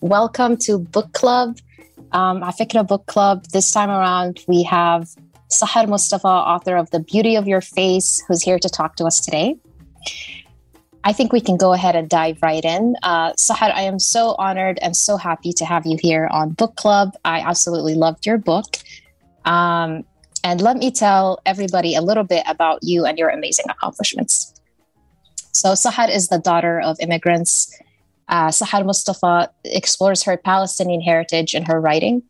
Welcome to Book Club, um, Afikra Book Club. This time around, we have Sahar Mustafah, author of The Beauty of Your Face, who's here to talk to us today. I think we can go ahead and dive right in. Uh, Sahar, I am so honored and so happy to have you here on Book Club. I absolutely loved your book. Um, and let me tell everybody a little bit about you and your amazing accomplishments. So, Sahar is the daughter of immigrants. Uh, Sahar Mustafah explores her Palestinian heritage in her writing.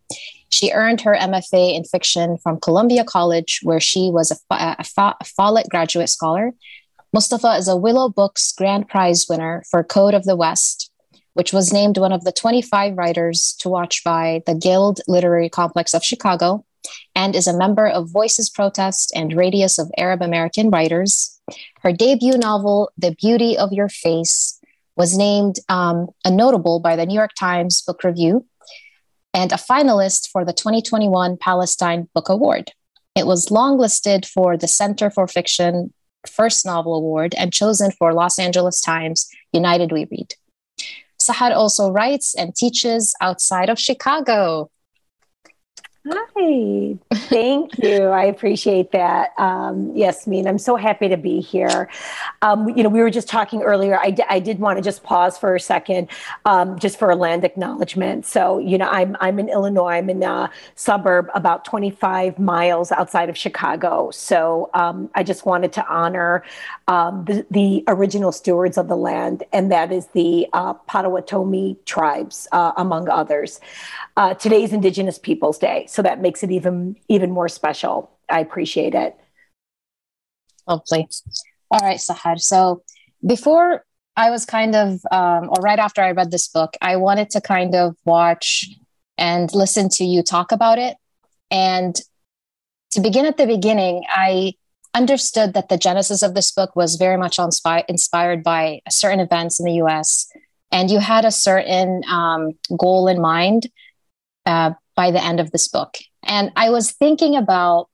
She earned her MFA in fiction from Columbia College, where she was a, a, a Follett graduate scholar. Mustafah is a Willow Books Grand Prize winner for Code of the West, which was named one of the 25 writers to watch by the Guild Literary Complex of Chicago, and is a member of Voices Protest and Radius of Arab American Writers. Her debut novel, The Beauty of Your Face, was named um, a notable by the New York Times Book Review and a finalist for the 2021 Palestine Book Award. It was longlisted for the Center for Fiction First Novel Award and chosen for Los Angeles Times United We Read. Sahar also writes and teaches outside of Chicago. Hi, thank you. I appreciate that. Um, Yasmin, I'm so happy to be here. Um, you know, we were just talking earlier. I, d- I did want to just pause for a second, um, just for a land acknowledgement. So, you know, I'm I'm in Illinois. I'm in a suburb about 25 miles outside of Chicago. So, um, I just wanted to honor um, the, the original stewards of the land, and that is the uh, Potawatomi tribes, uh, among others. Uh, today's Indigenous Peoples Day so that makes it even even more special. I appreciate it. Lovely. All right, Sahar. So before I was kind of, um, or right after I read this book, I wanted to kind of watch and listen to you talk about it. And to begin at the beginning, I understood that the genesis of this book was very much inspired by certain events in the US. And you had a certain um, goal in mind uh, by the end of this book. And I was thinking about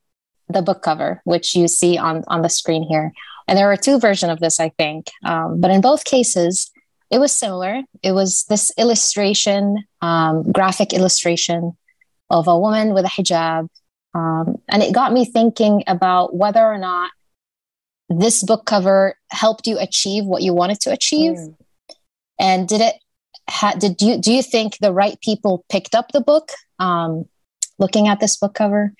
the book cover, which you see on, on the screen here. And there were two versions of this, I think. Um, but in both cases, it was similar. It was this illustration, um, graphic illustration of a woman with a hijab. Um, and it got me thinking about whether or not this book cover helped you achieve what you wanted to achieve. Mm. And did it ha- did you do you think the right people picked up the book um, looking at this book cover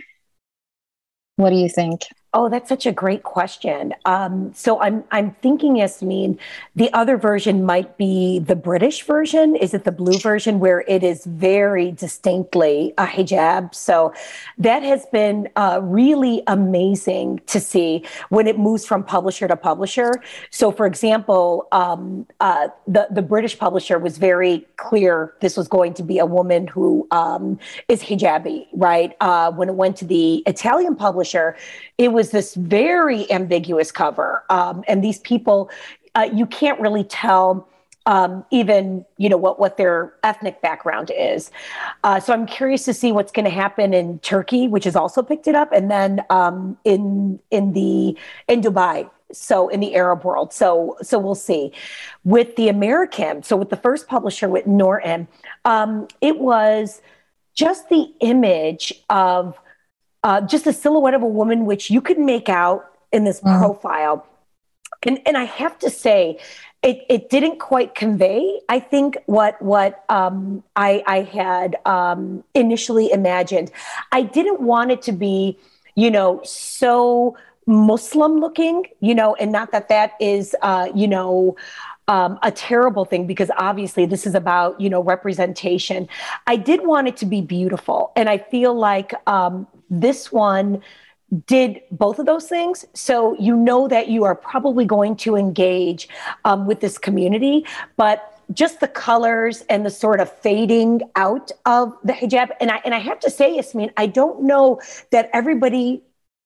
what do you think Oh, that's such a great question. Um, so I'm I'm thinking, Yasmin, the other version might be the British version. Is it the blue version where it is very distinctly a hijab? So that has been uh, really amazing to see when it moves from publisher to publisher. So, for example, um, uh, the the British publisher was very clear this was going to be a woman who um, is hijabi, right? Uh, when it went to the Italian publisher, it was this very ambiguous cover. Um, and these people, uh, you can't really tell um, even you know what what their ethnic background is. Uh, so I'm curious to see what's going to happen in Turkey, which has also picked it up, and then um, in in the in Dubai. So in the Arab world, so so we'll see. With the American, so with the first publisher with Norton, um, it was just the image of uh, just a silhouette of a woman, which you could make out in this mm. profile. And, and I have to say, it, it didn't quite convey, I think, what what um, I, I had um, initially imagined. I didn't want it to be, you know, so Muslim looking, you know, and not that that is, uh, you know, um, a terrible thing because obviously this is about you know representation. I did want it to be beautiful, and I feel like um, this one did both of those things. So you know that you are probably going to engage um, with this community, but just the colors and the sort of fading out of the hijab. And I and I have to say, Yasmin, I don't know that everybody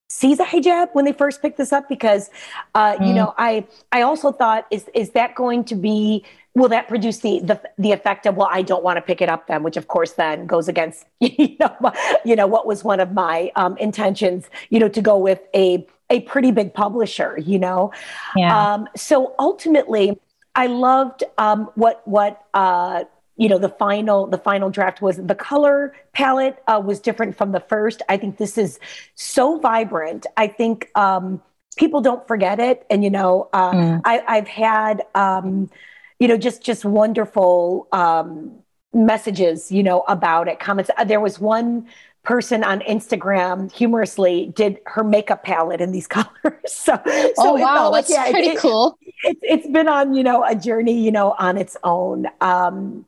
sees a hijab when they first pick this up because uh, mm. you know I I also thought is is that going to be will that produce the the the effect of well I don't want to pick it up then which of course then goes against you know you know what was one of my um, intentions you know to go with a a pretty big publisher you know yeah. um, so ultimately I loved um, what what uh, you know the final the final draft was the color palette uh, was different from the first. I think this is so vibrant. I think um, people don't forget it. And you know uh, mm. I, have had um, you know just just wonderful um, messages you know about it comments. Uh, there was one person on Instagram humorously did her makeup palette in these colors. so, so oh wow, that's yeah, pretty it, cool. It, it's been on you know a journey you know on its own. Um,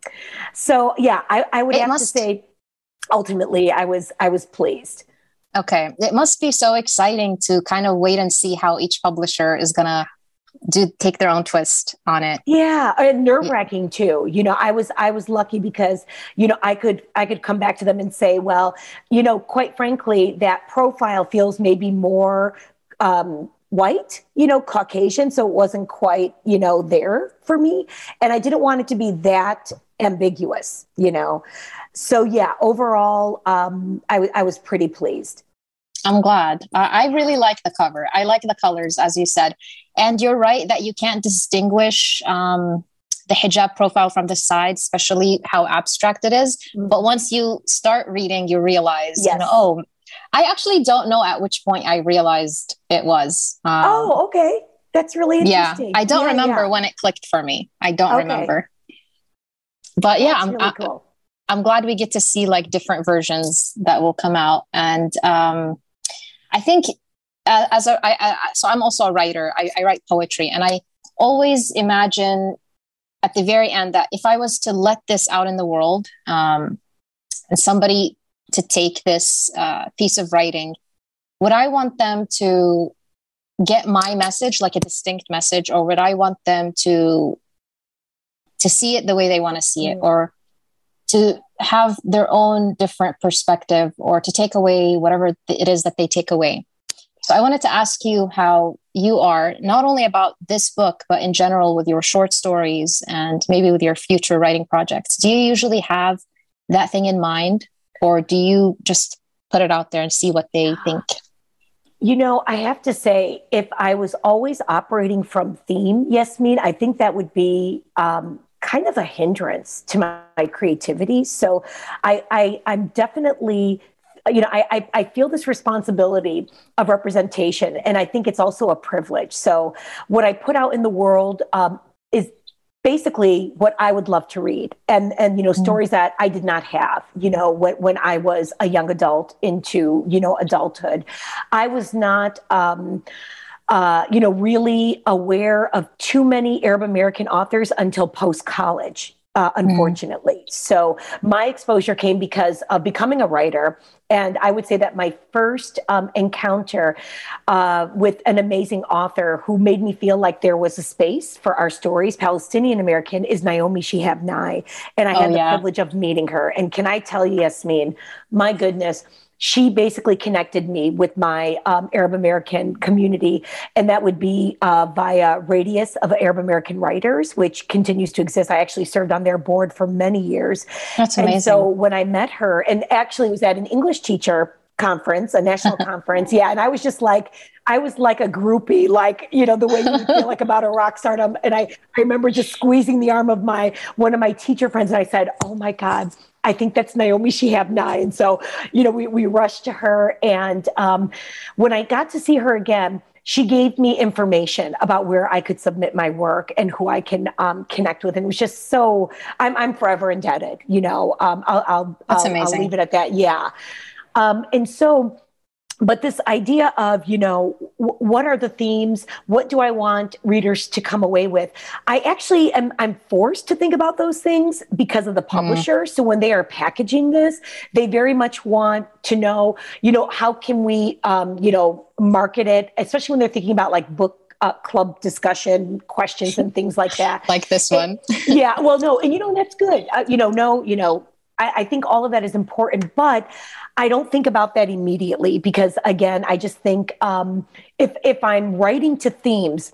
so yeah, I, I would it have must... to say ultimately I was I was pleased. Okay, it must be so exciting to kind of wait and see how each publisher is gonna do take their own twist on it. Yeah, and nerve wracking too. You know, I was I was lucky because you know I could I could come back to them and say, well, you know, quite frankly, that profile feels maybe more um, white, you know, Caucasian, so it wasn't quite you know there for me, and I didn't want it to be that ambiguous, you know. So yeah, overall, um, I, w- I was pretty pleased. I'm glad. I really like the cover. I like the colors, as you said. And you're right that you can't distinguish um, the hijab profile from the side, especially how abstract it is. Mm-hmm. But once you start reading, you realize, yes. you know, oh, I actually don't know at which point I realized it was. Um, oh, okay. That's really interesting. Yeah, I don't yeah, remember yeah. when it clicked for me. I don't okay. remember. But yeah, I'm, really cool. I'm glad we get to see like different versions that will come out. And um, I think uh, as a, I, I, so I'm also a writer. I, I write poetry, and I always imagine at the very end that if I was to let this out in the world, um, and somebody to take this uh, piece of writing, would I want them to get my message, like a distinct message, or would I want them to to see it the way they want to see it, mm. or to have their own different perspective, or to take away whatever it is that they take away? So I wanted to ask you how you are, not only about this book, but in general with your short stories and maybe with your future writing projects. Do you usually have that thing in mind, or do you just put it out there and see what they think? You know, I have to say, if I was always operating from theme, yes, mean, I think that would be um, kind of a hindrance to my, my creativity. So I, I, I'm definitely you know, I, I, I, feel this responsibility of representation, and I think it's also a privilege. So, what I put out in the world um, is basically what I would love to read, and and you know, mm. stories that I did not have. You know, when when I was a young adult into you know adulthood, I was not. Um, uh, you know, really aware of too many Arab American authors until post college uh, mm-hmm. unfortunately. Mm. So my exposure came because of becoming a writer. And I would say that my first um, encounter uh, with an amazing author who made me feel like there was a space for our stories, Palestinian American, is Naomi Shihab Nye. And I oh, had the yeah. privilege of meeting her. And can I tell you, Yasmin, my goodness, she basically connected me with my um, Arab American community, and that would be uh, via Radius of Arab American Writers, which continues to exist. I actually served on their board for many years. That's amazing. And so when I met her, and actually was at an English teacher conference, a national conference. Yeah. And I was just like, I was like a groupie, like, you know, the way you feel like about a rock star. And, and I, I remember just squeezing the arm of my, one of my teacher friends. And I said, Oh my God, I think that's Naomi Shihab Nye. And so, you know, we, we rushed to her. And um, when I got to see her again, she gave me information about where I could submit my work and who I can um, connect with. And it was just so, I'm, I'm forever indebted, you know, um, I'll, I'll, That's I'll, amazing. I'll leave it at that. Yeah. Um, and so but this idea of you know w- what are the themes? What do i want readers to come away with? I actually am i'm forced to think about those things because of the mm-hmm. publisher. Mm. so when they are packaging this they very much want to know you know how can we um, you know market it especially when they're thinking about like book uh, club discussion questions and things like that. Like this one. yeah well no and you know that's good. Uh, you know no you know I, I think all of that is important but I don't think about that immediately because again, I just think um, if if I'm writing to themes,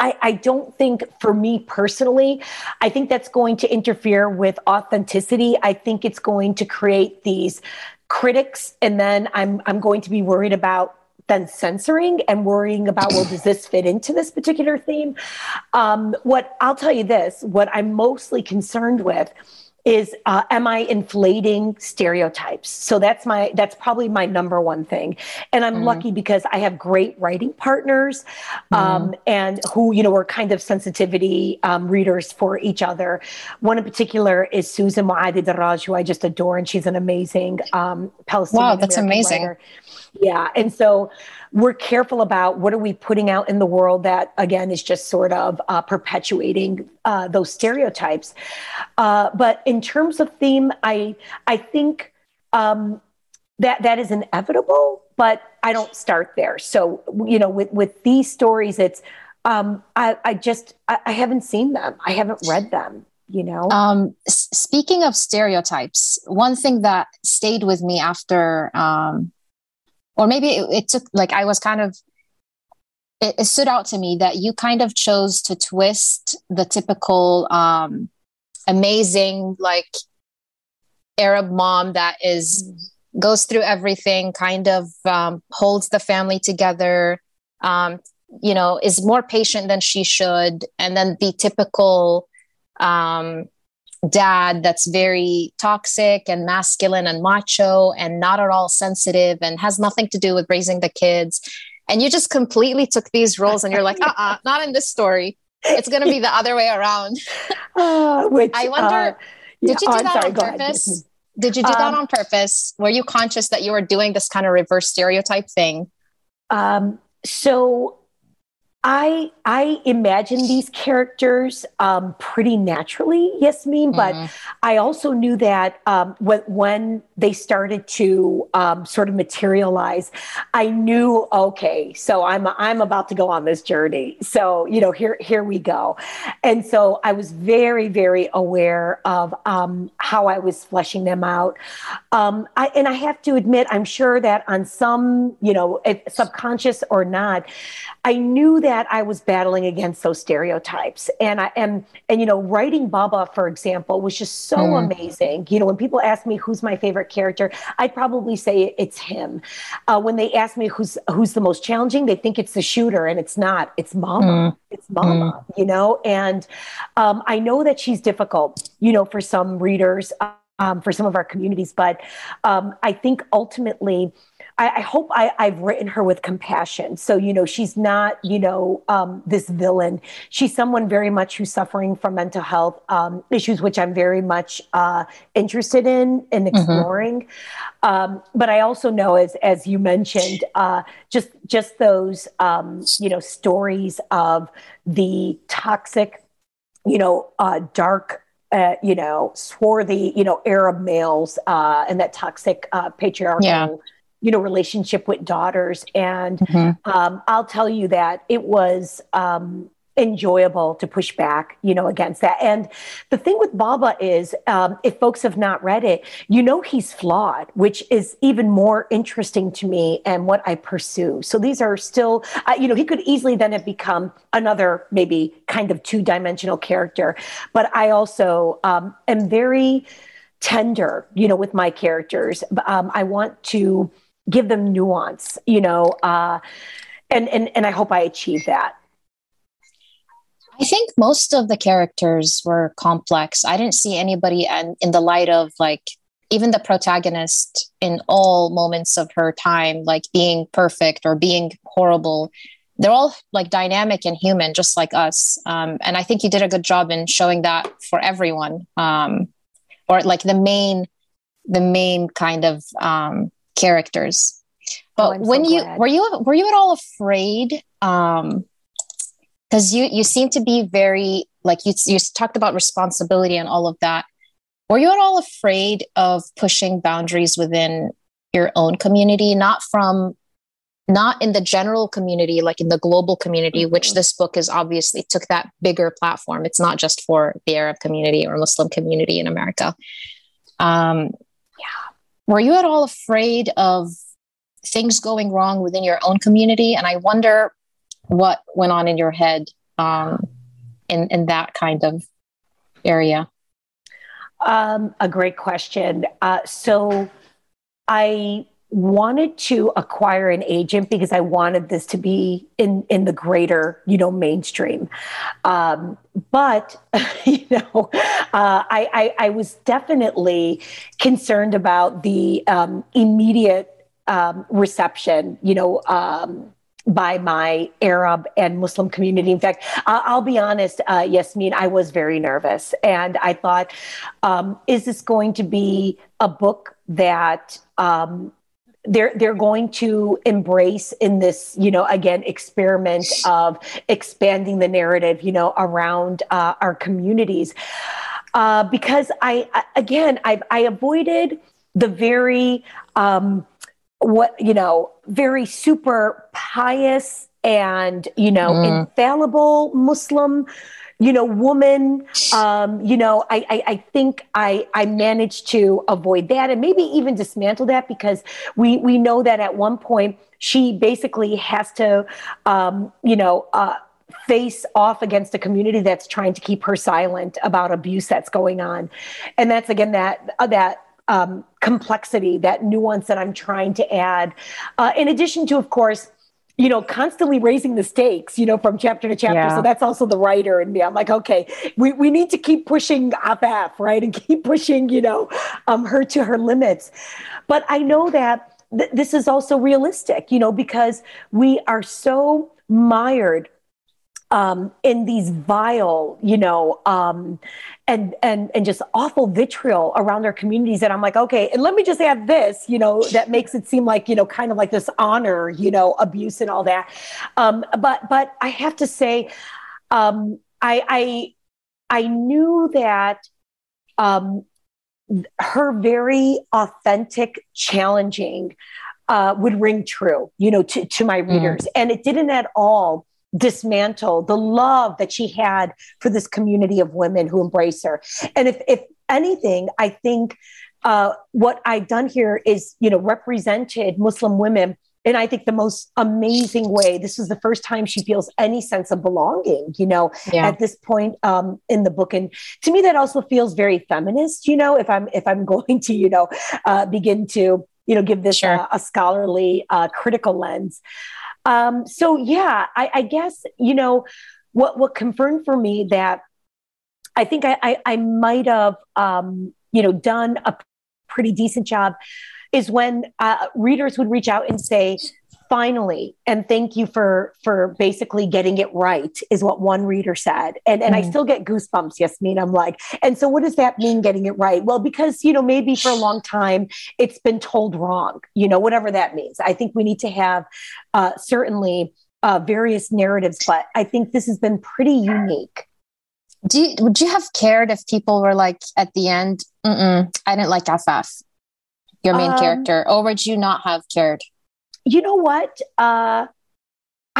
I, I, don't think for me personally, I think that's going to interfere with authenticity. I think it's going to create these critics, and then I'm I'm going to be worried about then censoring and worrying about well does this fit into this particular theme um, what i'll tell you this what i'm mostly concerned with is uh, am i inflating stereotypes so that's my that's probably my number one thing and i'm mm. lucky because i have great writing partners um, mm. and who you know are kind of sensitivity um, readers for each other one in particular is susan Muaddi Darraj, who i just adore and she's an amazing um, palestinian wow that's amazing writer. yeah and so we're careful about what are we putting out in the world that again is just sort of uh, perpetuating uh, those stereotypes. Uh, but in terms of theme i i think um, that that is inevitable but i don't start there. So you know with with these stories it's um, I, I just I, I haven't seen them. I haven't read them you know? Um, speaking of stereotypes one thing that stayed with me after um, or maybe it, it took like I was kind of it, it, stood out to me that you kind of chose to twist the typical um, amazing like Arab mom that is goes through everything, kind of um, holds the family together, um, you know, is more patient than she should, and then the typical um, dad that's very toxic and masculine and macho and not at all sensitive and has nothing to do with raising the kids. And you just completely took these roles and you're like, uh uh-uh, uh not in this story. It's going to be the other way around. uh, which, I wonder, uh, yeah, did you do oh, that sorry, on purpose? Did you do um, that on purpose? Were you conscious that you were doing this kind of reverse stereotype thing? Um, so I I imagine these characters um, pretty naturally, Yasmin. But mm. I also knew that um, when when they started to um, sort of materialize, I knew okay, so I'm I'm about to go on this journey. So you know, here here we go. And so I was very very aware of um, how I was fleshing them out. Um, I, and I have to admit, I'm sure that on some you know, subconscious or not, I knew that I was battling against those stereotypes. And I am, and you know, writing Baba, for example, was just so mm. amazing. You know, when people ask me who's my favorite character, I'd probably say it's him. Uh, when they ask me who's who's the most challenging, they think it's the shooter, and it's not. It's Mama. Mm. It's Mama. Mm. You know, and um, I know that she's difficult. You know, for some readers. Um, for some of our communities, but um, I think ultimately I, I hope I, have written her with compassion. So, you know, she's not, you know, um, this villain. She's someone very much who's suffering from mental health um, issues, which I'm very much uh, interested in and mm-hmm. exploring. Mm-hmm. Um, but I also know, as as you mentioned, uh, just just those, um, you know, stories of the toxic, you know, uh, dark uh, you know, swarthy, you know, Arab males uh, and that toxic uh, patriarchal yeah you know relationship with daughters. And mm-hmm. um, i'll tell you that it was um, enjoyable to push back you know against that. And the thing with baba is um, if folks have not read it you know he's flawed which is even more interesting to me and what i pursue. So these are still uh, you know he could easily then have become another maybe kind of two-dimensional character. But i also um, am very tender you know with my characters. Um, i want to give them nuance, you know, uh, and, and, and I hope I achieve that. I think most of the characters were complex. I didn't see anybody and in the light of like even the protagonist in all moments of her time, like being perfect or being horrible. They're all like dynamic and human, just like us. Um, and I think you did a good job in showing that for everyone, um, or like the main, the main kind of um, characters. But oh, when so you were you were you at all afraid? Um, because you you seem to be very like you you talked about responsibility and all of that. Were you at all afraid of pushing boundaries within your own community, not from not in the general community, like in the global community, mm-hmm. which this book is obviously took that bigger platform. It's not just for the Arab community or Muslim community in America. Um, were you at all afraid of things going wrong within your own community? And I wonder what went on in your head um, in, in that kind of area. Um, a great question. Uh, so I wanted to acquire an agent because I wanted this to be in in the greater, you know, mainstream. Um, but you know, uh, I, I, I was definitely concerned about the um, immediate um, reception. You know. Um, by my Arab and Muslim community. In fact, I'll be honest, uh, Yasmin, I was very nervous. And I thought, um, is this going to be a book that um, they're they're going to embrace in this you know again experiment of expanding the narrative you know around uh, our communities uh, because I again I, I avoided the very um, what you know very super pious and you know mm. infallible Muslim you know, woman. Um, you know, I, I, I think I I managed to avoid that and maybe even dismantle that because we we know that at one point she basically has to, um, you know. Uh, face off against a community that's trying to keep her silent about abuse that's going on and that's again that uh, that um, complexity that nuance that i'm trying to add uh, in addition to of course you know, constantly raising the stakes, you know, from chapter to chapter. Yeah. So that's also the writer in me. I'm like, okay, we, we need to keep pushing Afaf, right? And keep pushing, you know, um, her to her limits. But I know that th- this is also realistic, you know, because we are so mired um, in these vile, you know, um, and and and just awful vitriol around their communities. And I'm like, okay, and let me just add this, you know, that makes it seem like you know, kind of like this honor, you know, abuse and all that. Um, but but I have to say, um, I I I knew that um, her very authentic, challenging. Uh, would ring true, you know, to, to my mm. readers. Mm. And it didn't at all dismantle the love that she had for this community of women who embrace her. And if, if anything, I think uh, what I've done here is, you know, represented Muslim women and I think the most amazing way. This is the first time she feels any sense of belonging, you know, yeah. at this point um, in the book. And to me, that also feels very feminist, you know, if I'm if I'm going to, you know, uh, begin to, you know, give this sure. uh, a scholarly, uh, critical lens. Um, so yeah, I, I, guess you know what what confirmed for me that I think I I, I might have um, you know done a pretty decent job is when uh, readers would reach out and say, finally and thank you for for basically getting it right is what one reader said. And and mm. i still get goosebumps yasmin i'm like and so what does that mean getting it right? Well because you know maybe for a long time it's been told wrong you know whatever that means. I think we need to have uh, certainly uh, various narratives but i think this has been pretty unique. Do you, would you have cared if people were like at the end i didn't like Afaf your main um, character or would you not have cared you know what? Uh,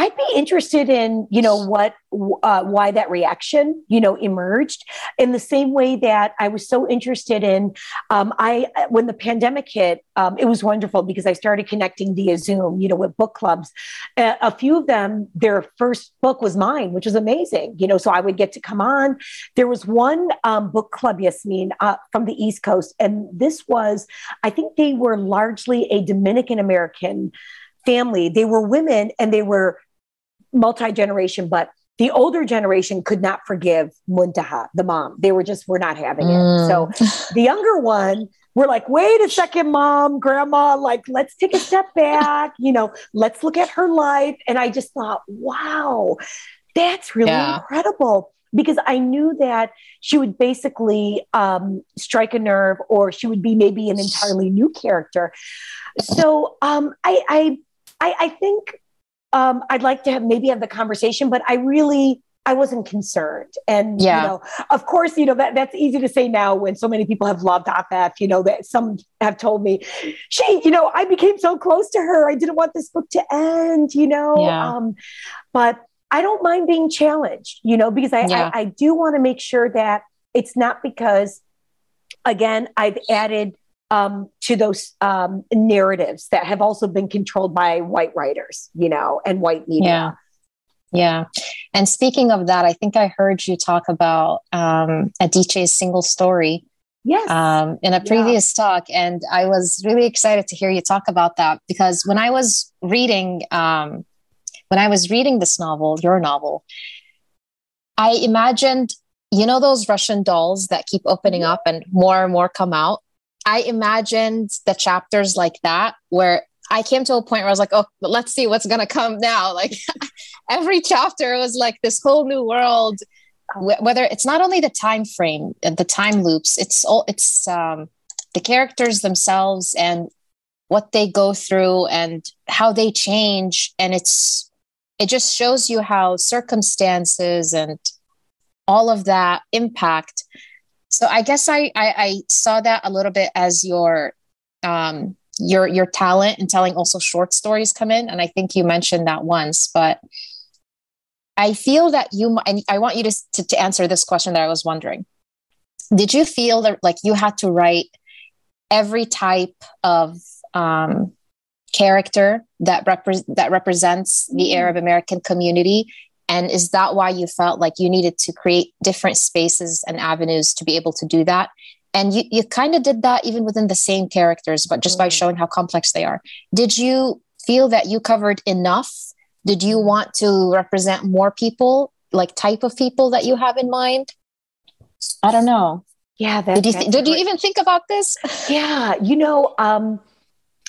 I'd be interested in, you know, what, uh, why that reaction, you know, emerged in the same way that I was so interested in. Um, I, when the pandemic hit, um, it was wonderful because I started connecting via Zoom, you know, with book clubs. Uh, a few of them, their first book was mine, which was amazing, you know, so I would get to come on. There was one um, book club, Yasmin, uh, from the East Coast, and this was, I think they were largely a Dominican American family. They were women and they were multi generation, but the older generation could not forgive Muntaha, the mom. They were just, we're not having it. Mm. So the younger one, we're like, wait a second, mom, grandma, like, let's take a step back, you know, let's look at her life. And I just thought, wow, that's really yeah. incredible because I knew that she would basically um, strike a nerve or she would be maybe an entirely new character. So um, I, I I, I think um, I'd like to have maybe have the conversation, but I really I wasn't concerned. And yeah. you know, of course, you know, that that's easy to say now when so many people have loved Afaf, you know, that some have told me, she, you know, I became so close to her. I didn't want this book to end, you know. Yeah. Um, but I don't mind being challenged, you know, because I, yeah. I, I do want to make sure that it's not because again, I've added um, to those um, narratives that have also been controlled by white writers, you know, and white media. Yeah. Yeah. And speaking of that, I think I heard you talk about um, Adichie's single story Yes. Um, in a previous yeah. talk. And I was really excited to hear you talk about that because when I was reading, um, when I was reading this novel, your novel, I imagined, you know, those Russian dolls that keep opening up and more and more come out. I imagined the chapters like that, where I came to a point where I was like, oh, let's see what's going to come now. Like every chapter was like this whole new world. Whether it's not only the time frame uh, the time loops it's all it's um, the characters themselves and what they go through and how they change. And it's it just shows you how circumstances and all of that impact so i guess i i, I saw that a little bit as your um your your talent in telling also short stories come in and i think you mentioned that once but I feel that you, and I want you to, to, to answer this question that I was wondering. Did you feel that like you had to write every type of um, character that repre- that represents the mm. Arab American community? And is that why you felt like you needed to create different spaces and avenues to be able to do that? And you, you kind of did that even within the same characters, but just mm. by showing how complex they are. Did you feel that you covered enough did you want to represent more people like type of people that you have in mind i don't know yeah did you, th- did you even think about this yeah you know um,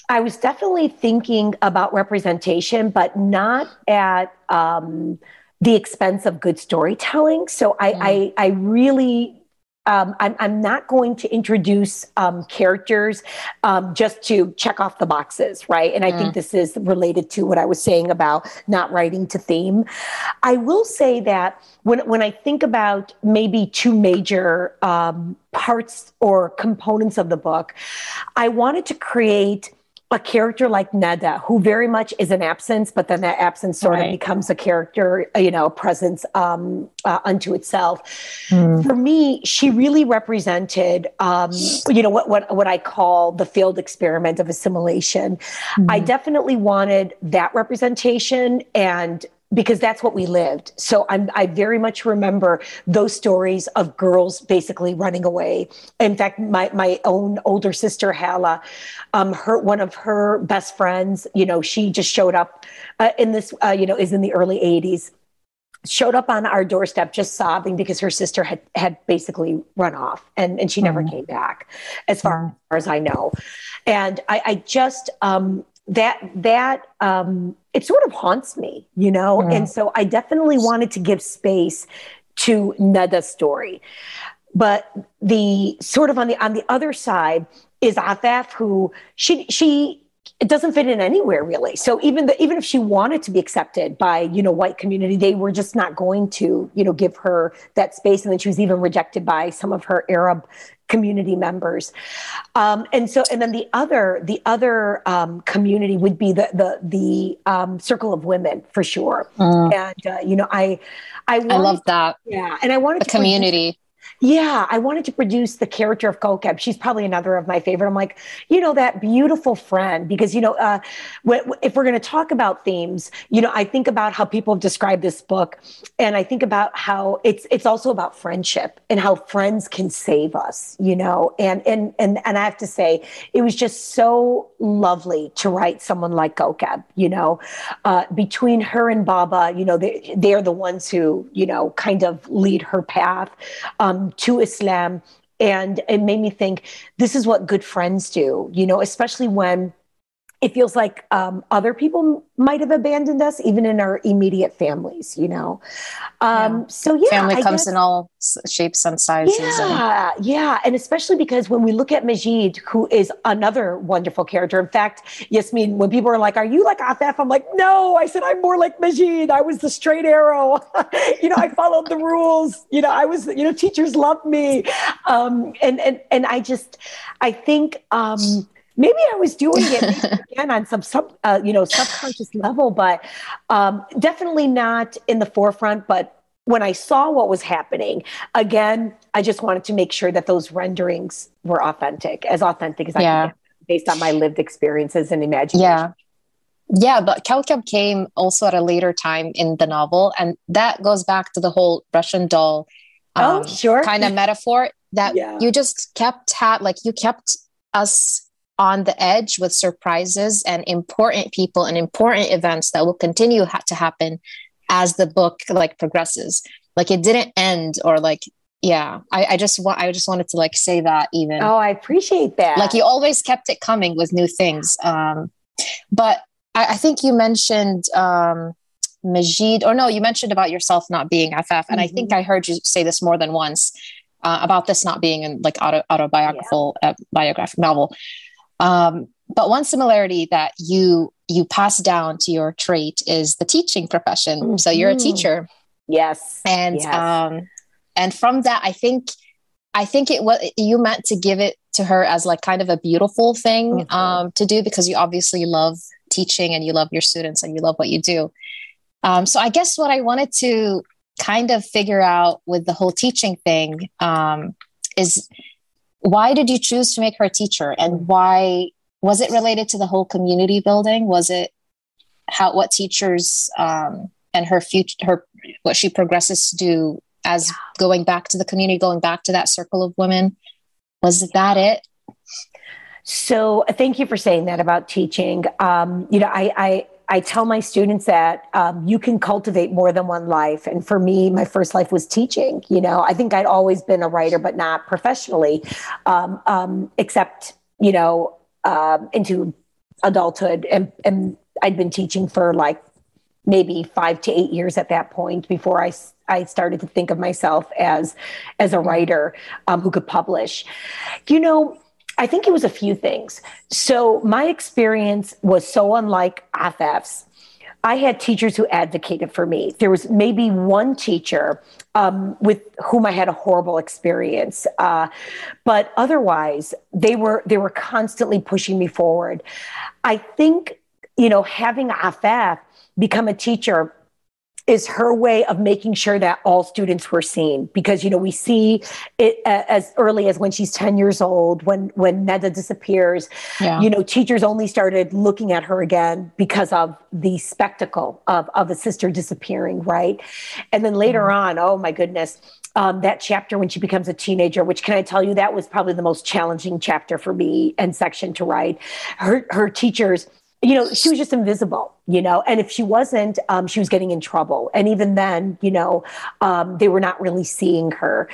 i was definitely thinking about representation but not at um, the expense of good storytelling so I, mm. I i really um, I'm, I'm, not going to introduce um, characters um, just to check off the boxes, right? And I mm. think this is related to what I was saying about not writing to theme. I will say that when, when I think about maybe two major um, parts or components of the book, I wanted to create a character like Neda, who very much is an absence, but then that absence sort right. of becomes a character, you know, a presence um, uh, unto itself. Mm. For me, she really represented, um, you know, what, what what I call the failed experiment of assimilation. Mm. I definitely wanted that representation, and because that's what we lived. So I'm, I very much remember those stories of girls basically running away. In fact, my, my own older sister, Hala, um, her, one of her best friends, you know, she just showed up uh, in this, uh, you know, is in the early 80s showed up on our doorstep just sobbing because her sister had had basically run off and, and she never mm. came back as far mm. as I know. And I, I just um, that that um, it sort of haunts me, you know. Mm. And so I definitely wanted to give space to Neda's story, but the sort of on the on the other side is Afaf, who she she it doesn't fit in anywhere really. So even the, even if she wanted to be accepted by you know white community, they were just not going to you know give her that space, and then she was even rejected by some of her Arab community members. Um, and so, and then the other, the other um, community would be the the the um, circle of women for sure. Mm. And uh, you know, I I, wanted, I love that. Yeah, and I wanted the community. Yeah, I wanted to produce the character of Kokeb. She's probably another of my favorite. I'm like, you know, that beautiful friend, because, you know, uh, if we're going to talk about themes, you know, I think about how people have described this book, and I think about how it's it's also about friendship and how friends can save us, you know, and and and and I have to say, it was just so lovely to write someone like Kokeb, you know, uh, between her and Baba, you know, they they're the ones who, you know, kind of lead her path. Um, Um, to Islam. And it made me think this is what good friends do, you know, especially when it feels like um, other people might have abandoned us, even in our immediate families, you know. Um, yeah. So yeah, family I comes guess, in all shapes and sizes. Yeah, and- yeah, and especially because when we look at Majid, who is another wonderful character. In fact, Yasmin, when people are like, "Are you like Afaf?" I'm like, "No." I said, "I'm more like Majid. I was the straight arrow. you know, I followed the rules. You know, I was. You know, teachers loved me, um, and and and I just, I think." Um, maybe I was doing it again on some sub, uh, you know, subconscious level, but um, definitely not in the forefront. But when I saw what was happening, again, I just wanted to make sure that those renderings were authentic, as authentic as yeah. I can, based on my lived experiences and imagination. Yeah. Yeah, but Kaukab came also at a later time in the novel, and that goes back to the whole Russian doll oh, um, oh, sure. kind of metaphor that yeah. you just kept had like you kept us on the edge with surprises and important people and important events that will continue ha- to happen as the book like progresses like it didn't end or like yeah I, I just want i just wanted to like say that even oh i appreciate that like you always kept it coming with new things um but i, I think you mentioned um majid or no you mentioned about yourself not being Afaf and mm-hmm. i think mm-hmm. i heard you say this more than once uh, about this not being an like auto, autobiographical yeah. uh, biographic novel um, but one similarity that you you pass down to your trait is the teaching profession mm-hmm. so you're a mm-hmm. teacher yes and yes. um and from that i think i think it was you meant to give it to her as like kind of a beautiful thing mm-hmm. um to do because you obviously love teaching and you love your students and you love what you do um so i guess what i wanted to kind of figure out with the whole teaching thing um, is why did you choose to make her a teacher? And why was it related to the whole community building? Was it how what teachers um, and her future her what she progresses to do as yeah. going back to the community going back to that circle of women? Was that it? So thank you for saying that about teaching. Um, you know I, I I tell my students that um, you can cultivate more than one life. And for me, my first life was teaching. You know, I think I'd always been a writer, but not professionally, um, um, except, you know, uh, into adulthood. And, and I'd been teaching for like maybe five to eight years at that point before I, I started to think of myself as, as a writer um, who could publish. You know, I think it was a few things. So my experience was so unlike Afaf's. I had teachers who advocated for me. There was maybe one teacher um, with whom I had a horrible experience, uh, but otherwise they were they were constantly pushing me forward. I think you know having Afaf become a teacher is her way of making sure that all students were seen because you know we see it as early as when she's 10 years old when when neda disappears yeah. you know teachers only started looking at her again because of the spectacle of of a sister disappearing right and then later mm. on oh my goodness um, that chapter when she becomes a teenager, which can I tell you that was probably the most challenging chapter for me and section to write. Her her teachers you know, she was just invisible, you know, and if she wasn't, um, she was getting in trouble. And even then, you know, um, they were not really seeing her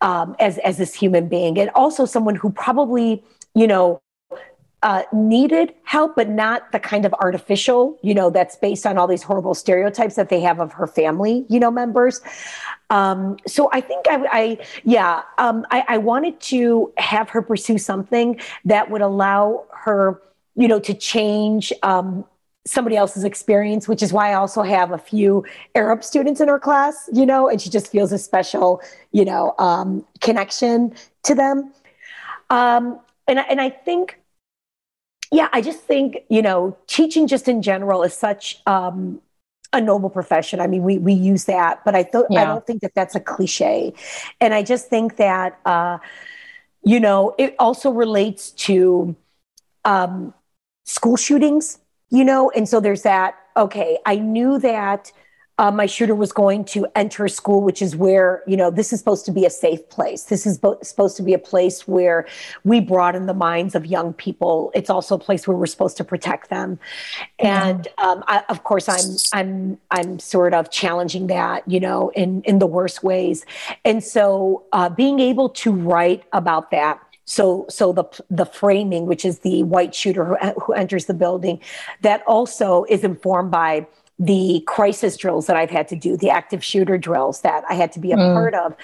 um, as as this human being, and also someone who probably, you know, uh, needed help, but not the kind of artificial, you know, that's based on all these horrible stereotypes that they have of her family, you know, members. Um, so I think I, I yeah, um, I, I wanted to have her pursue something that would allow her you know, to change um, somebody else's experience, which is why I also have a few Arab students in her class, you know, and she just feels a special, you know, um, connection to them. Um, and, and I think, yeah, I just think, you know, teaching just in general is such um, a noble profession. I mean, we, we use that, but I, th- yeah. I don't think that that's a cliche. And I just think that, uh, you know, it also relates to, um, school shootings, you know? And so there's that, okay, I knew that uh, my shooter was going to enter a school, which is where, you know, this is supposed to be a safe place. This is bo- supposed to be a place where we broaden the minds of young people. It's also a place where we're supposed to protect them. And um, I, of course, I'm I'm I'm sort of challenging that, you know, in in the worst ways. And so uh, being able to write about that so, so the the framing, which is the white shooter who, who enters the building, that also is informed by the crisis drills that I've had to do, the active shooter drills that I had to be a mm. part of.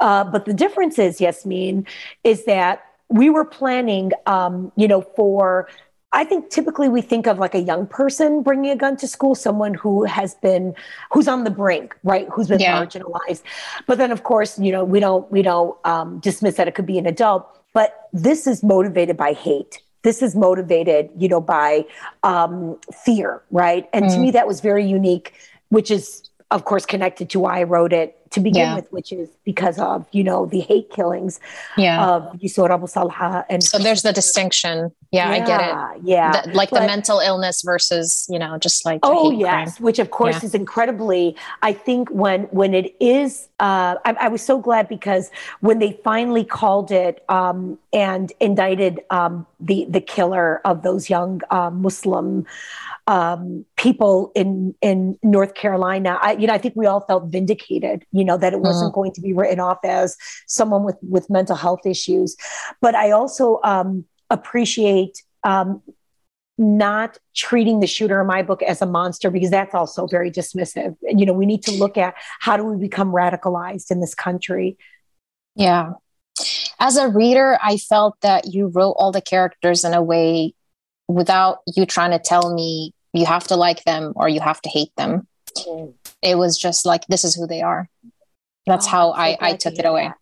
Uh, but the difference is, Yasmin, is that we were planning, um, you know, for I think typically we think of like a young person bringing a gun to school, someone who has been, who's on the brink, right? Who's been yeah. marginalized. But then, of course, you know, we don't we don't um, dismiss that it could be an adult. But this is motivated by hate. This is motivated, you know, by um, fear, right? And mm. to me, that was very unique, which is, of course, connected to why I wrote it to begin yeah. with, which is because of you know the hate killings yeah. of Yusor Abu Salha. And so there's the distinction. Yeah, yeah I get it. Yeah, the, like but, the mental illness versus you know just like oh yes, crime. which of course yeah. is incredibly. I think when when it is, uh, I, I, was so glad because when they finally called it um, and indicted um, the the killer of those young uh, Muslim um, people in in North Carolina. I, you know, I think we all felt vindicated. You know that it wasn't mm-hmm. going to be written off as someone with with mental health issues. But I also um, appreciate um, not treating the shooter in my book as a monster because that's also very dismissive. You know, we need to look at how do we become radicalized in this country. Yeah. As a reader, I felt that you wrote all the characters in a way without you trying to tell me you have to like them or you have to hate them. Mm. It was just like, this is who they are. That's oh, how I, I took it away. That.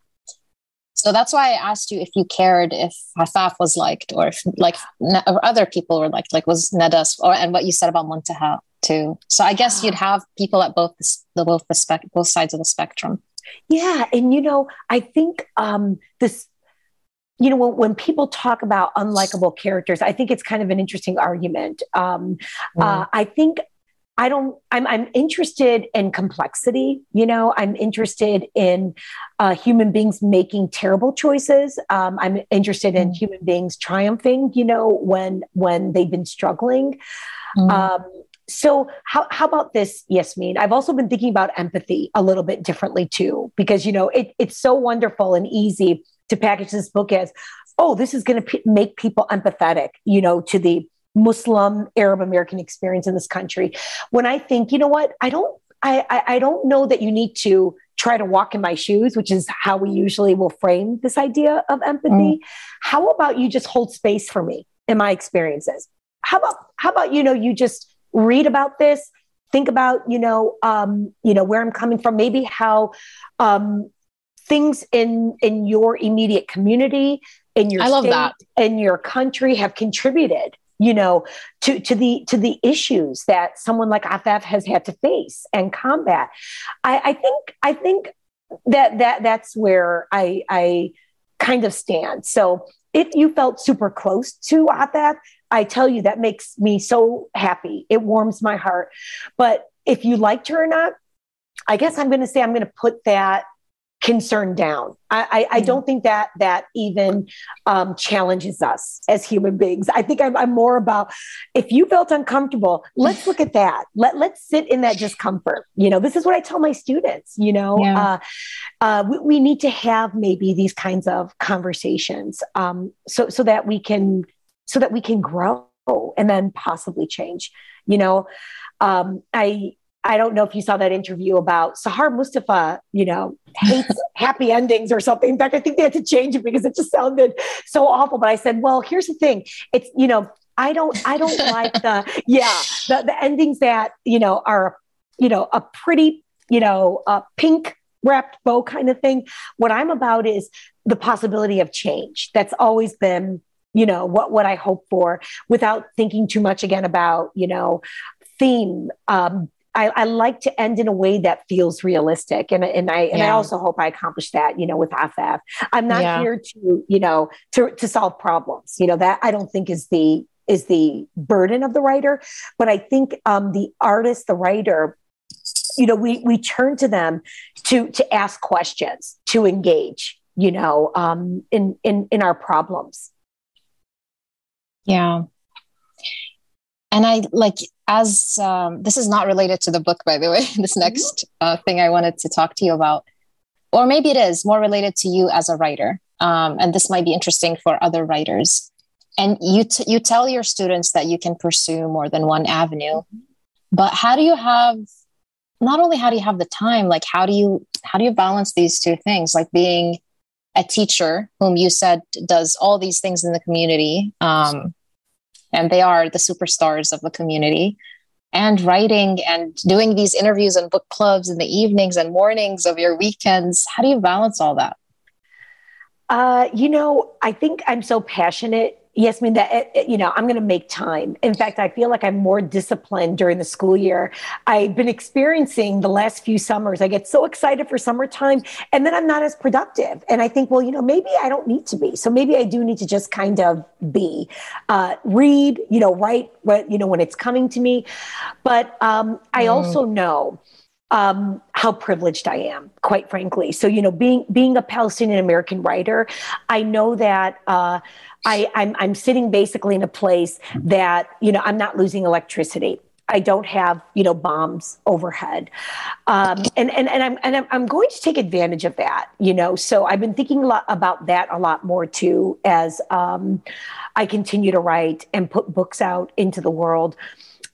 So that's why I asked you if you cared if Afaf was liked or if like or other people were liked, like was Nedas or and what you said about Muntaha too. So I guess you'd have people at both the both the spec both sides of the spectrum. Yeah, and you know, I think um, this you know, when, when, people talk about unlikable characters, I think it's kind of an interesting argument. Um, mm. uh, I think I don't, I'm, I'm interested in complexity. You know, I'm interested in uh, human beings making terrible choices. Um, I'm interested in mm. human beings triumphing, you know, when, when they've been struggling. Mm. Um, so how, how about this yasmin i've also been thinking about empathy a little bit differently too because you know it, it's so wonderful and easy to package this book as, oh, this is going to p- make people empathetic, you know, to the Muslim Arab American experience in this country. When I think, you know what, I don't, I, I, I don't know that you need to try to walk in my shoes, which is how we usually will frame this idea of empathy. Mm. How about you just hold space for me in my experiences? How about how about you know you just read about this, think about you know um, you know where I'm coming from, maybe how um, things in in your immediate community in your I love that. in your country have contributed you know to to the to the issues that someone like Afaf has had to face and combat. I i think i think that that that's where i i kind of stand. So if you felt super close to Afaf i tell you that makes me so happy. It warms my heart. But if you liked her or not i guess i'm going to say i'm going to put that concern down. I, I, I, don't think that that even um, challenges us as human beings. I think I'm, I'm, more about if you felt uncomfortable, let's look at that. Let let's sit in that discomfort. You know, this is what I tell my students. You know, yeah. uh, uh, we, we, need to have maybe these kinds of conversations um, so so that we can so that we can grow and then possibly change. You know, um, I I don't know if you saw that interview about Sahar Mustafah, you know, hates happy endings or something. In fact, I think they had to change it because it just sounded so awful. But I said, well, here's the thing. It's, you know, I don't, I don't like the, yeah, the, the endings that, you know, are, you know, a pretty, you know, a pink wrapped bow kind of thing. What I'm about is the possibility of change. That's always been you know what what i hope for without thinking too much again about you know theme um, I, I, like to end in a way that feels realistic. And, and I, and yeah. I also hope I accomplish that, you know, with Afaf. I'm not yeah. here to, you know, to, to solve problems, you know, that I don't think is the, is the burden of the writer. But I think um, the artist, the writer, you know, we, we turn to them to, to ask questions, to engage, you know, um, in, in, in our problems. Yeah. And I like as um, this is not related to the book, by the way, this mm-hmm. next uh, thing I wanted to talk to you about, or maybe it is more related to you as a writer. Um, and this might be interesting for other writers. And you, t- you tell your students that you can pursue more than one avenue, but how do you have, not only how do you have the time, like how do you, how do you balance these two things? Like being a teacher whom you said does all these things in the community, um, and they are the superstars of the community. And writing and doing these interviews and book clubs in the evenings and mornings of your weekends how do you balance all that? Uh, you know i think i'm so passionate Yes, I mean that eh, eh, you know I'm going to make time. In fact, I feel like I'm more disciplined during the school year. I've been experiencing the last few summers. I get so excited for summertime, and then I'm not as productive. And I think, well, you know, maybe I don't need to be. So maybe I do need to just kind of be, uh, read, you know, write what you know when it's coming to me. But um, I mm. also know um, how privileged I am, quite frankly. So, you know, being being a Palestinian American writer, I know that uh, I, I'm I'm sitting basically in a place that you know I'm not losing electricity. I don't have, you know, bombs overhead, um, and and and I'm and I'm, I'm going to take advantage of that, you know. So I've been thinking a lot about that a lot more too as um, I continue to write and put books out into the world.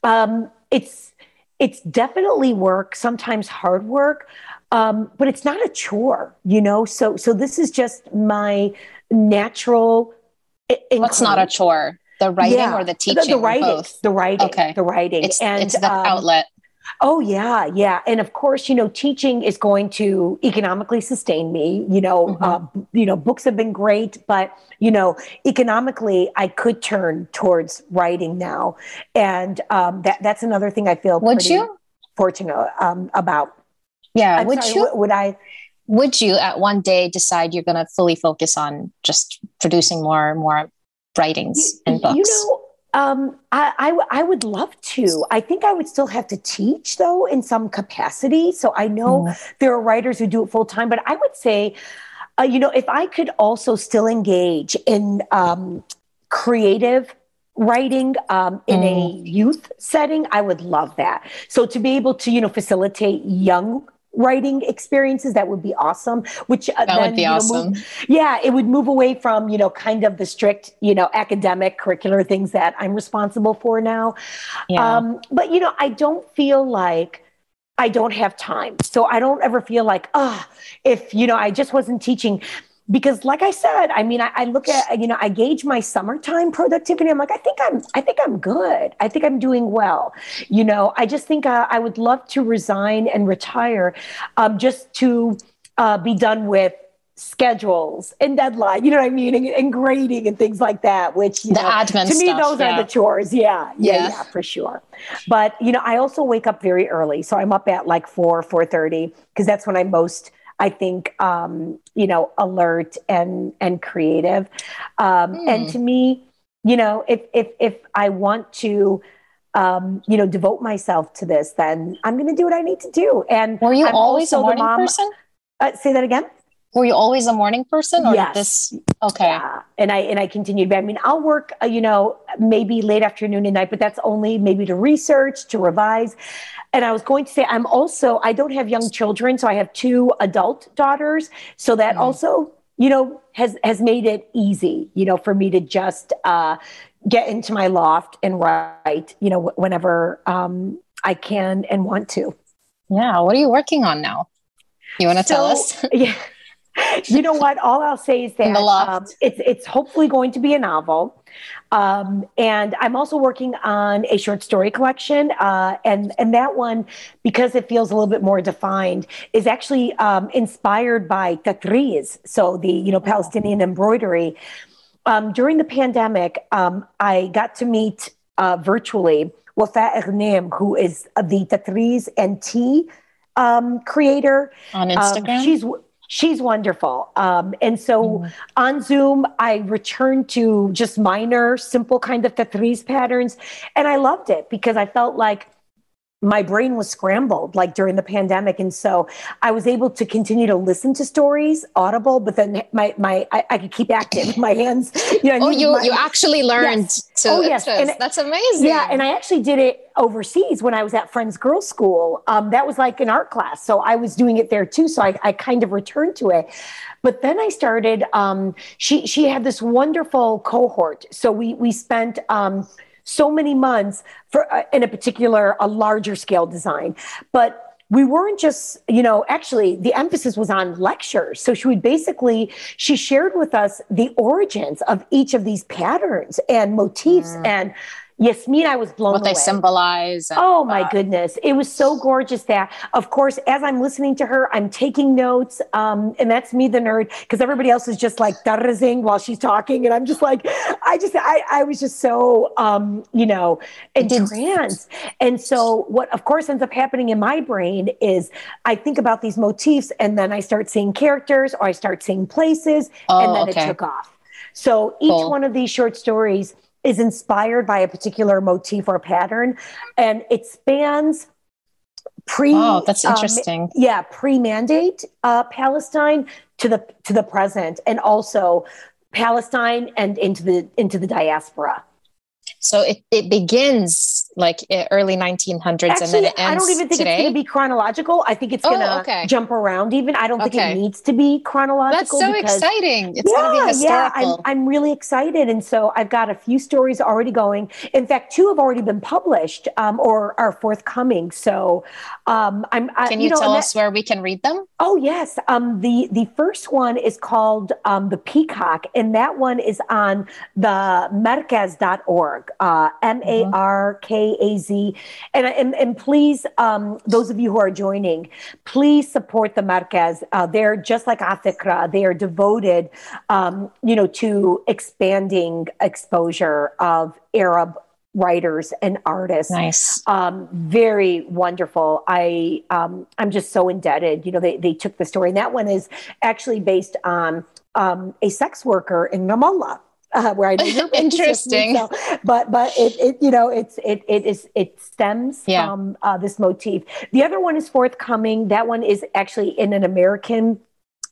Um, it's it's definitely work, sometimes hard work, um, but it's not a chore, you know. So so this is just my natural. What's not a chore? The writing yeah, or the teaching? The, the writing. The writing. Okay. The writing. It's, and it's the um, outlet. Oh yeah, yeah, and of course, you know, teaching is going to economically sustain me. You know, mm-hmm. uh, you know, books have been great, but you know, economically, I could turn towards writing now, and um, that that's another thing I feel. Would you fortunate um, about? Yeah, I'm would sorry, you? Would I? Would you at one day decide you're going to fully focus on just producing more and more writings you, and books? You know, um, I, I, I, would love to. I think I would still have to teach, though, in some capacity. So I know mm. there are writers who do it full time, but I would say, uh, you know, if I could also still engage in um, creative writing um, in mm. a youth setting, I would love that. So to be able to, you know, facilitate young writing experiences that would be awesome which uh, that then, would be awesome know, move, yeah it would move away from you know kind of the strict you know academic curricular things that i'm responsible for now yeah. um, but you know i don't feel like I don't have time. So I don't ever feel like, ah, oh, if, you know, I just wasn't teaching because like i said i mean I, I, look at you know i gauge my summertime productivity. I'm like i think i'm i think i'm good. I think i'm doing well. You know i just think uh, i would love to resign and retire um, just to uh, be done with schedules and deadline you know what i mean? And, and grading and things like that which you the know, admin to me stuff, those yeah. are the chores. Yeah, yeah yeah. yeah for sure. But you know i also wake up very early. So i'm up at like 4 4.30 because that's when i'm most I think, um, you know, alert and and creative. Um, mm. And to me, you know, if if if I want to, um, you know, devote myself to this, then I'm going to do what I need to do. And were you I'm always a morning mom, person? Uh, say that again. Were you always a morning person, or yes. this? Okay. Yeah. And I and I continued. I mean, I'll work, uh, you know, maybe late afternoon and night, but that's only maybe to research, to revise. And I was going to say, I'm also, I don't have young children, so I have two adult daughters. So that mm. also, you know, has has made it easy, you know, for me to just uh, get into my loft and write, you know, whenever um, I can and want to. Yeah. What are you working on now? You want to so, tell us? yeah. You know what? All I'll say is that um, it's it's hopefully going to be a novel. Um, and I'm also working on a short story collection, uh, and and that one, because it feels a little bit more defined, is actually um, inspired by tatreez, so the you know Palestinian embroidery. Um, during the pandemic, um, I got to meet uh, virtually Wafa Ghnaim, who is the tatreez and tea um, creator on um, Instagram. she's She's wonderful. Um, and so mm. on Zoom, I returned to just minor, simple kind of tatreez patterns. And I loved it because I felt like my brain was scrambled like during the pandemic and so i was able to continue to listen to stories audible but then my my i, I could keep active my hands you know oh you my, you actually learned yes. to oh yes and, that's amazing yeah and i actually did it overseas when i was at friends girls school um, that was like an art class so i was doing it there too so i, I kind of returned to it but then I started. Um, she she had this wonderful cohort. So we we spent um, so many months for uh, in a particular a larger scale design but we weren't just you know actually the emphasis was on lectures so she would basically she shared with us the origins of each of these patterns and motifs mm. and Yasmin, I was blown what away. they symbolize. And, oh my uh, goodness, it was so gorgeous that, of course, as I'm listening to her, I'm taking notes, um, and that's me, the nerd, because everybody else is just like tatreezing while she's talking, and I'm just like, I just, I, I was just so, um, you know, entranced. And so, what, of course, ends up happening in my brain is I think about these motifs, and then I start seeing characters, or I start seeing places, oh, and then okay. it took off. So each cool. one of these short stories is inspired by a particular motif or pattern, and it spans pre. Oh, that's um, interesting. Um, yeah, pre-mandate uh, Palestine to the to the present, and also Palestine and into the into the diaspora. So it, it begins like early 1900s Actually, and then it ends I don't even think today? it's going to be chronological. I think it's going to oh, okay. jump around even. I don't think it needs to be chronological. That's so because, exciting. It's yeah, going to be historical. Yeah, I'm, I'm, really excited. And so I've got a few stories already going. In fact, two have already been published um, or are forthcoming. So um, I'm. I, can you, you know, tell us that, where we can read them? Oh, yes. Um, the, the first one is called um, The Peacock, and that one is on the markaz.org uh, M A R K A Z. And, and, and please, um, those of you who are joining, please support the Markaz. Uh, they're just like Afikra, they are devoted, um, you know, to expanding exposure of Arab writers and artists. Nice. Um, very wonderful. I um, I'm just so indebted. You know, they they took the story, and that one is actually based on um, a sex worker in Ramallah uh, where I know you're interesting. So, but but it, it you know it's it it is it stems yeah. from uh, this motif. The other one is forthcoming. That one is actually in an American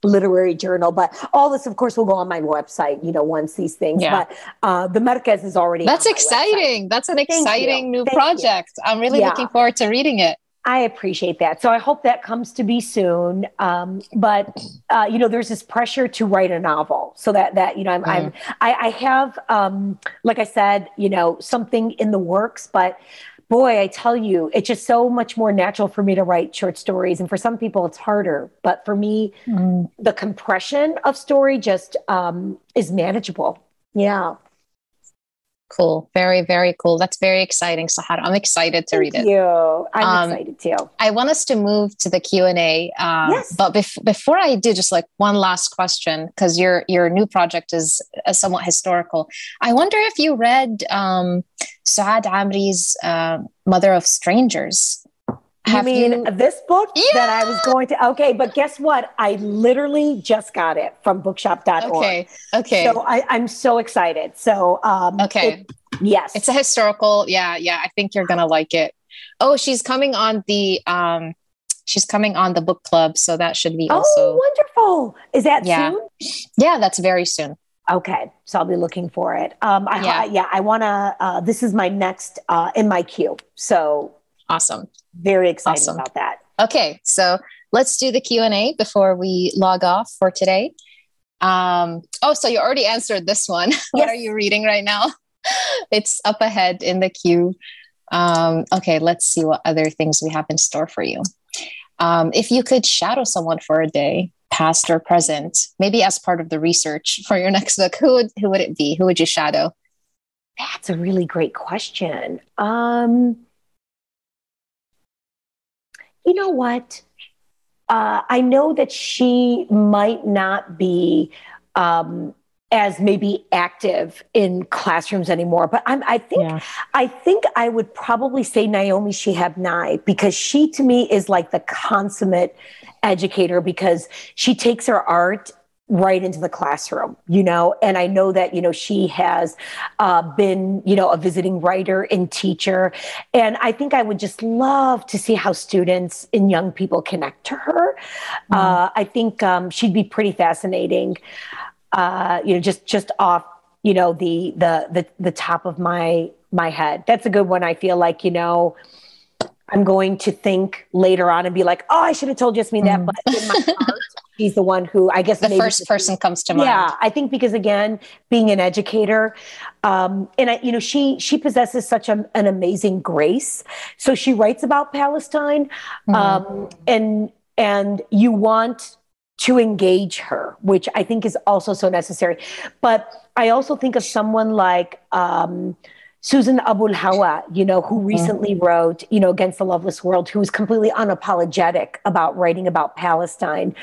literary journal but all this of course will go on my website you know once these things yeah. but uh the markaz is already that's exciting that's an exciting new Thank project you. i'm really yeah. looking forward to reading it I appreciate that. So I hope that comes to be soon. Um, but uh, you know, there's this pressure to write a novel, so that that you know, I'm, mm. I'm I, I, have, um, like I said, you know, something in the works. But boy, I tell you, it's just so much more natural for me to write short stories, and for some people, it's harder. But for me, mm. the compression of story just um, is manageable. Yeah. Cool. Very, very cool. That's very exciting, Sahar. I'm excited to Thank read it. You. I'm um, excited too. I want us to move to the Q and A. Um, yes. But bef- before I do, just like one last question, because your your new project is uh, somewhat historical. I wonder if you read um, Suad Amiry's uh, Mother of Strangers. Have you mean you... this book yeah! that I was going to? Okay, but guess what? I literally just got it from bookshop.org. Okay. Okay. So I, am so excited. So, um, okay. It, yes. It's a historical. Yeah. Yeah. I think you're going to like it. Oh, she's coming on the, um, she's coming on the book club. So that should be also. Oh, wonderful. Is that yeah. soon? Yeah. That's very soon. Okay, so I'll be looking for it. Um, I, yeah, I, yeah, I want to. Uh, this is my next uh, in my queue. So awesome. Very excited awesome. about that. Okay, so let's do the Q&A before we log off for today. Um, oh, so you already answered this one. Yes. what are you reading right now? it's up ahead in the queue. Um, okay, let's see what other things we have in store for you. Um, if you could shadow someone for a day, past or present, maybe as part of the research for your next book, who would who would it be? Who would you shadow? That's a really great question. Um, you know what? Uh, I know that she might not be um, as maybe active in classrooms anymore, but I'm, I think yeah. I think I would probably say Naomi Shihab Nye because she to me is like the consummate educator because she takes her art right into the classroom, you know. And I know that, you know, she has uh, been, you know, a visiting writer and teacher. And I think I would just love to see how students and young people connect to her. Mm. Uh, I think um, she'd be pretty fascinating, uh, you know, just just off, you know, the the the the top of my my head. That's a good one. I feel like, you know, I'm going to think later on and be like, oh, I should have told Yasmin that. Mm. But in my heart, she's the one who I guess the first person comes to mind. Yeah, I think because again, being an educator, um, and I, you know, she she possesses such a, an amazing grace. So she writes about Palestine, mm-hmm. um, and and you want to engage her, which I think is also so necessary. But I also think of someone like. Um, Susan Abulhawa, you know, who mm-hmm. recently wrote, you know, Against the Loveless World, who was completely unapologetic about writing about Palestine.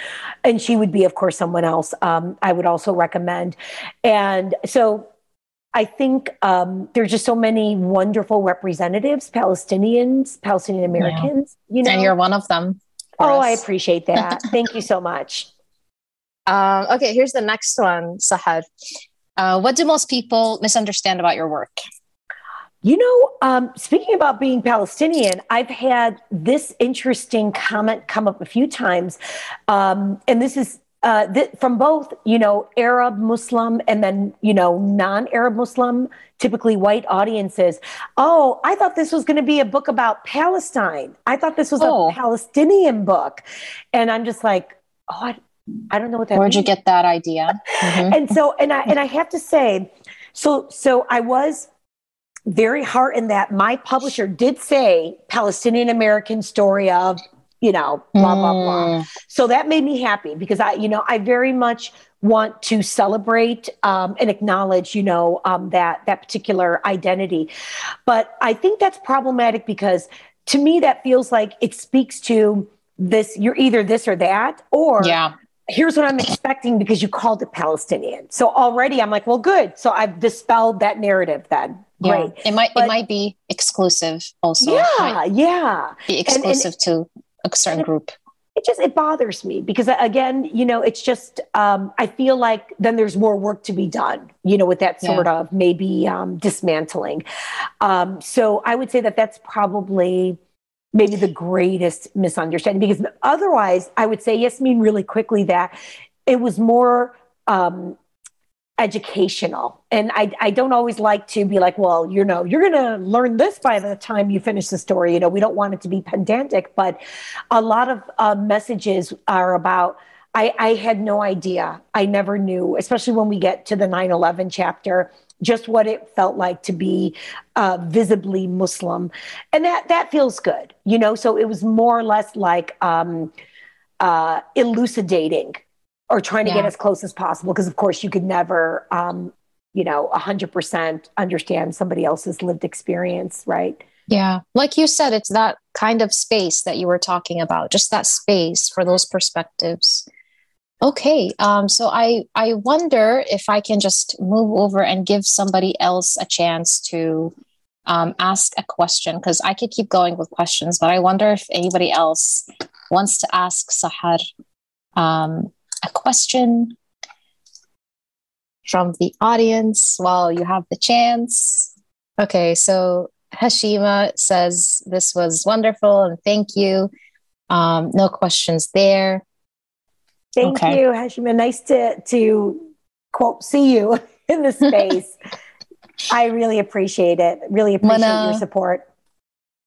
And she would be, of course, someone else um, I would also recommend. And so I think um, there's just so many wonderful representatives, Palestinians, Palestinian Americans, yeah. you know. And you're one of them. Oh, us. I appreciate that. Thank you so much. Um, okay, here's the next one, Sahar. Uh, what do most people misunderstand about your work? You know, um, speaking about being Palestinian, I've had this interesting comment come up a few times. Um, and this is uh, th- from both, you know, Arab Muslim and then, you know, non Arab Muslim, typically white audiences. Oh, I thought this was going to be a book about Palestine. I thought this was oh. a Palestinian book. And I'm just like, oh, I, I don't know what that Where'd means. you get that idea? Mm-hmm. and so, and I, and I have to say, so, so I was very heartened that my publisher did say Palestinian American story of, you know, blah, blah, blah. Mm. So that made me happy because I, you know, I very much want to celebrate um, and acknowledge, you know, um, that that particular identity. But I think that's problematic because to me that feels like it speaks to this. You're either this or that, or yeah here's what I'm expecting because you called it Palestinian. So already I'm like, well, good. So I've dispelled that narrative then. Yeah. Great. It might but, it might be exclusive also. Yeah, yeah. Be exclusive and, and, to a certain group. It just it bothers me because again, you know, it's just um, I feel like then there's more work to be done, you know, with that sort yeah. of maybe um, dismantling. Um, so I would say that that's probably maybe the greatest misunderstanding because otherwise I would say, yes, mean really quickly that it was more um, educational. And I, I don't always like to be like, well, you know, you're going to learn this by the time you finish the story. You know, we don't want it to be pedantic, but a lot of uh, messages are about, I, I had no idea. I never knew, especially when we get to the 9 11 chapter just what it felt like to be uh, visibly Muslim, and that that feels good, you know. So it was more or less like um, uh, elucidating or trying to yeah. get as close as possible, because of course you could never, um, you know, hundred percent understand somebody else's lived experience, right? Yeah, like you said, it's that kind of space that you were talking about, just that space for those perspectives. Okay, um, so I I wonder if I can just move over and give somebody else a chance to um, ask a question because I could keep going with questions, but I wonder if anybody else wants to ask Sahar um, a question from the audience while you have the chance. Okay, so Hashima says this was wonderful and thank you. Um, no questions there. Thank okay. you, Hashima. Nice to to quote see you in the space. I really appreciate it. Really appreciate your support.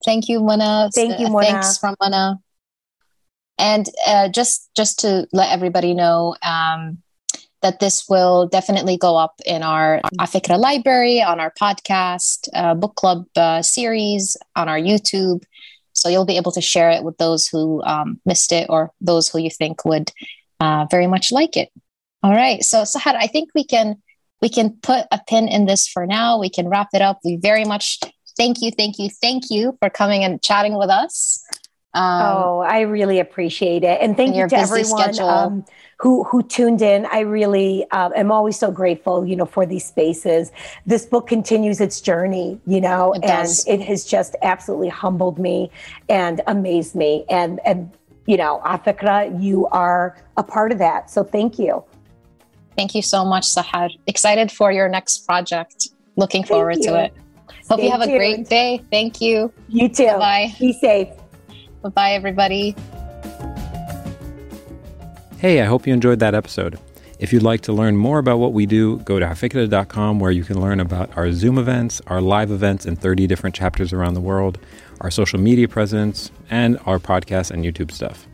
Thank you, Mona. Thank you, Mona. Thanks from Mona. And uh, just just to let everybody know um, that this will definitely go up in our Afikra library, on our podcast, uh, book club uh, series, on our YouTube. So you'll be able to share it with those who um, missed it or those who you think would uh, very much like it. All right. So Sahar, I think we can we can put a pin in this for now. We can wrap it up. We very much thank you, thank you, thank you for coming and chatting with us. Um, oh, I really appreciate it, and thank you to everyone um, who who tuned in. I really uh, am always so grateful, you know, for these spaces. This book continues its journey, you know, it and it has just absolutely humbled me and amazed me, and and you know, Afikra, you are a part of that. So thank you. Thank you so much, Sahar. Excited for your next project. Looking forward to it. Hope Stay you have tuned. a great day. Thank you. You too. Bye. Be safe. Bye bye, everybody. Hey, I hope you enjoyed that episode. If you'd like to learn more about what we do, go to afikra.com where you can learn about our Zoom events, our live events in 30 different chapters around the world, our social media presence, and our podcast and YouTube stuff.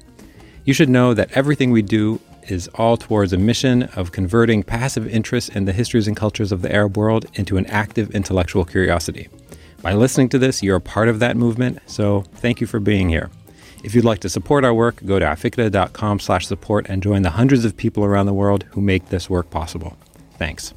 You should know that everything we do is all towards a mission of converting passive interest in the histories and cultures of the Arab world into an active intellectual curiosity. By listening to this, you're a part of that movement, so thank you for being here. If you'd like to support our work, go to afikra.com slash support and join the hundreds of people around the world who make this work possible. Thanks.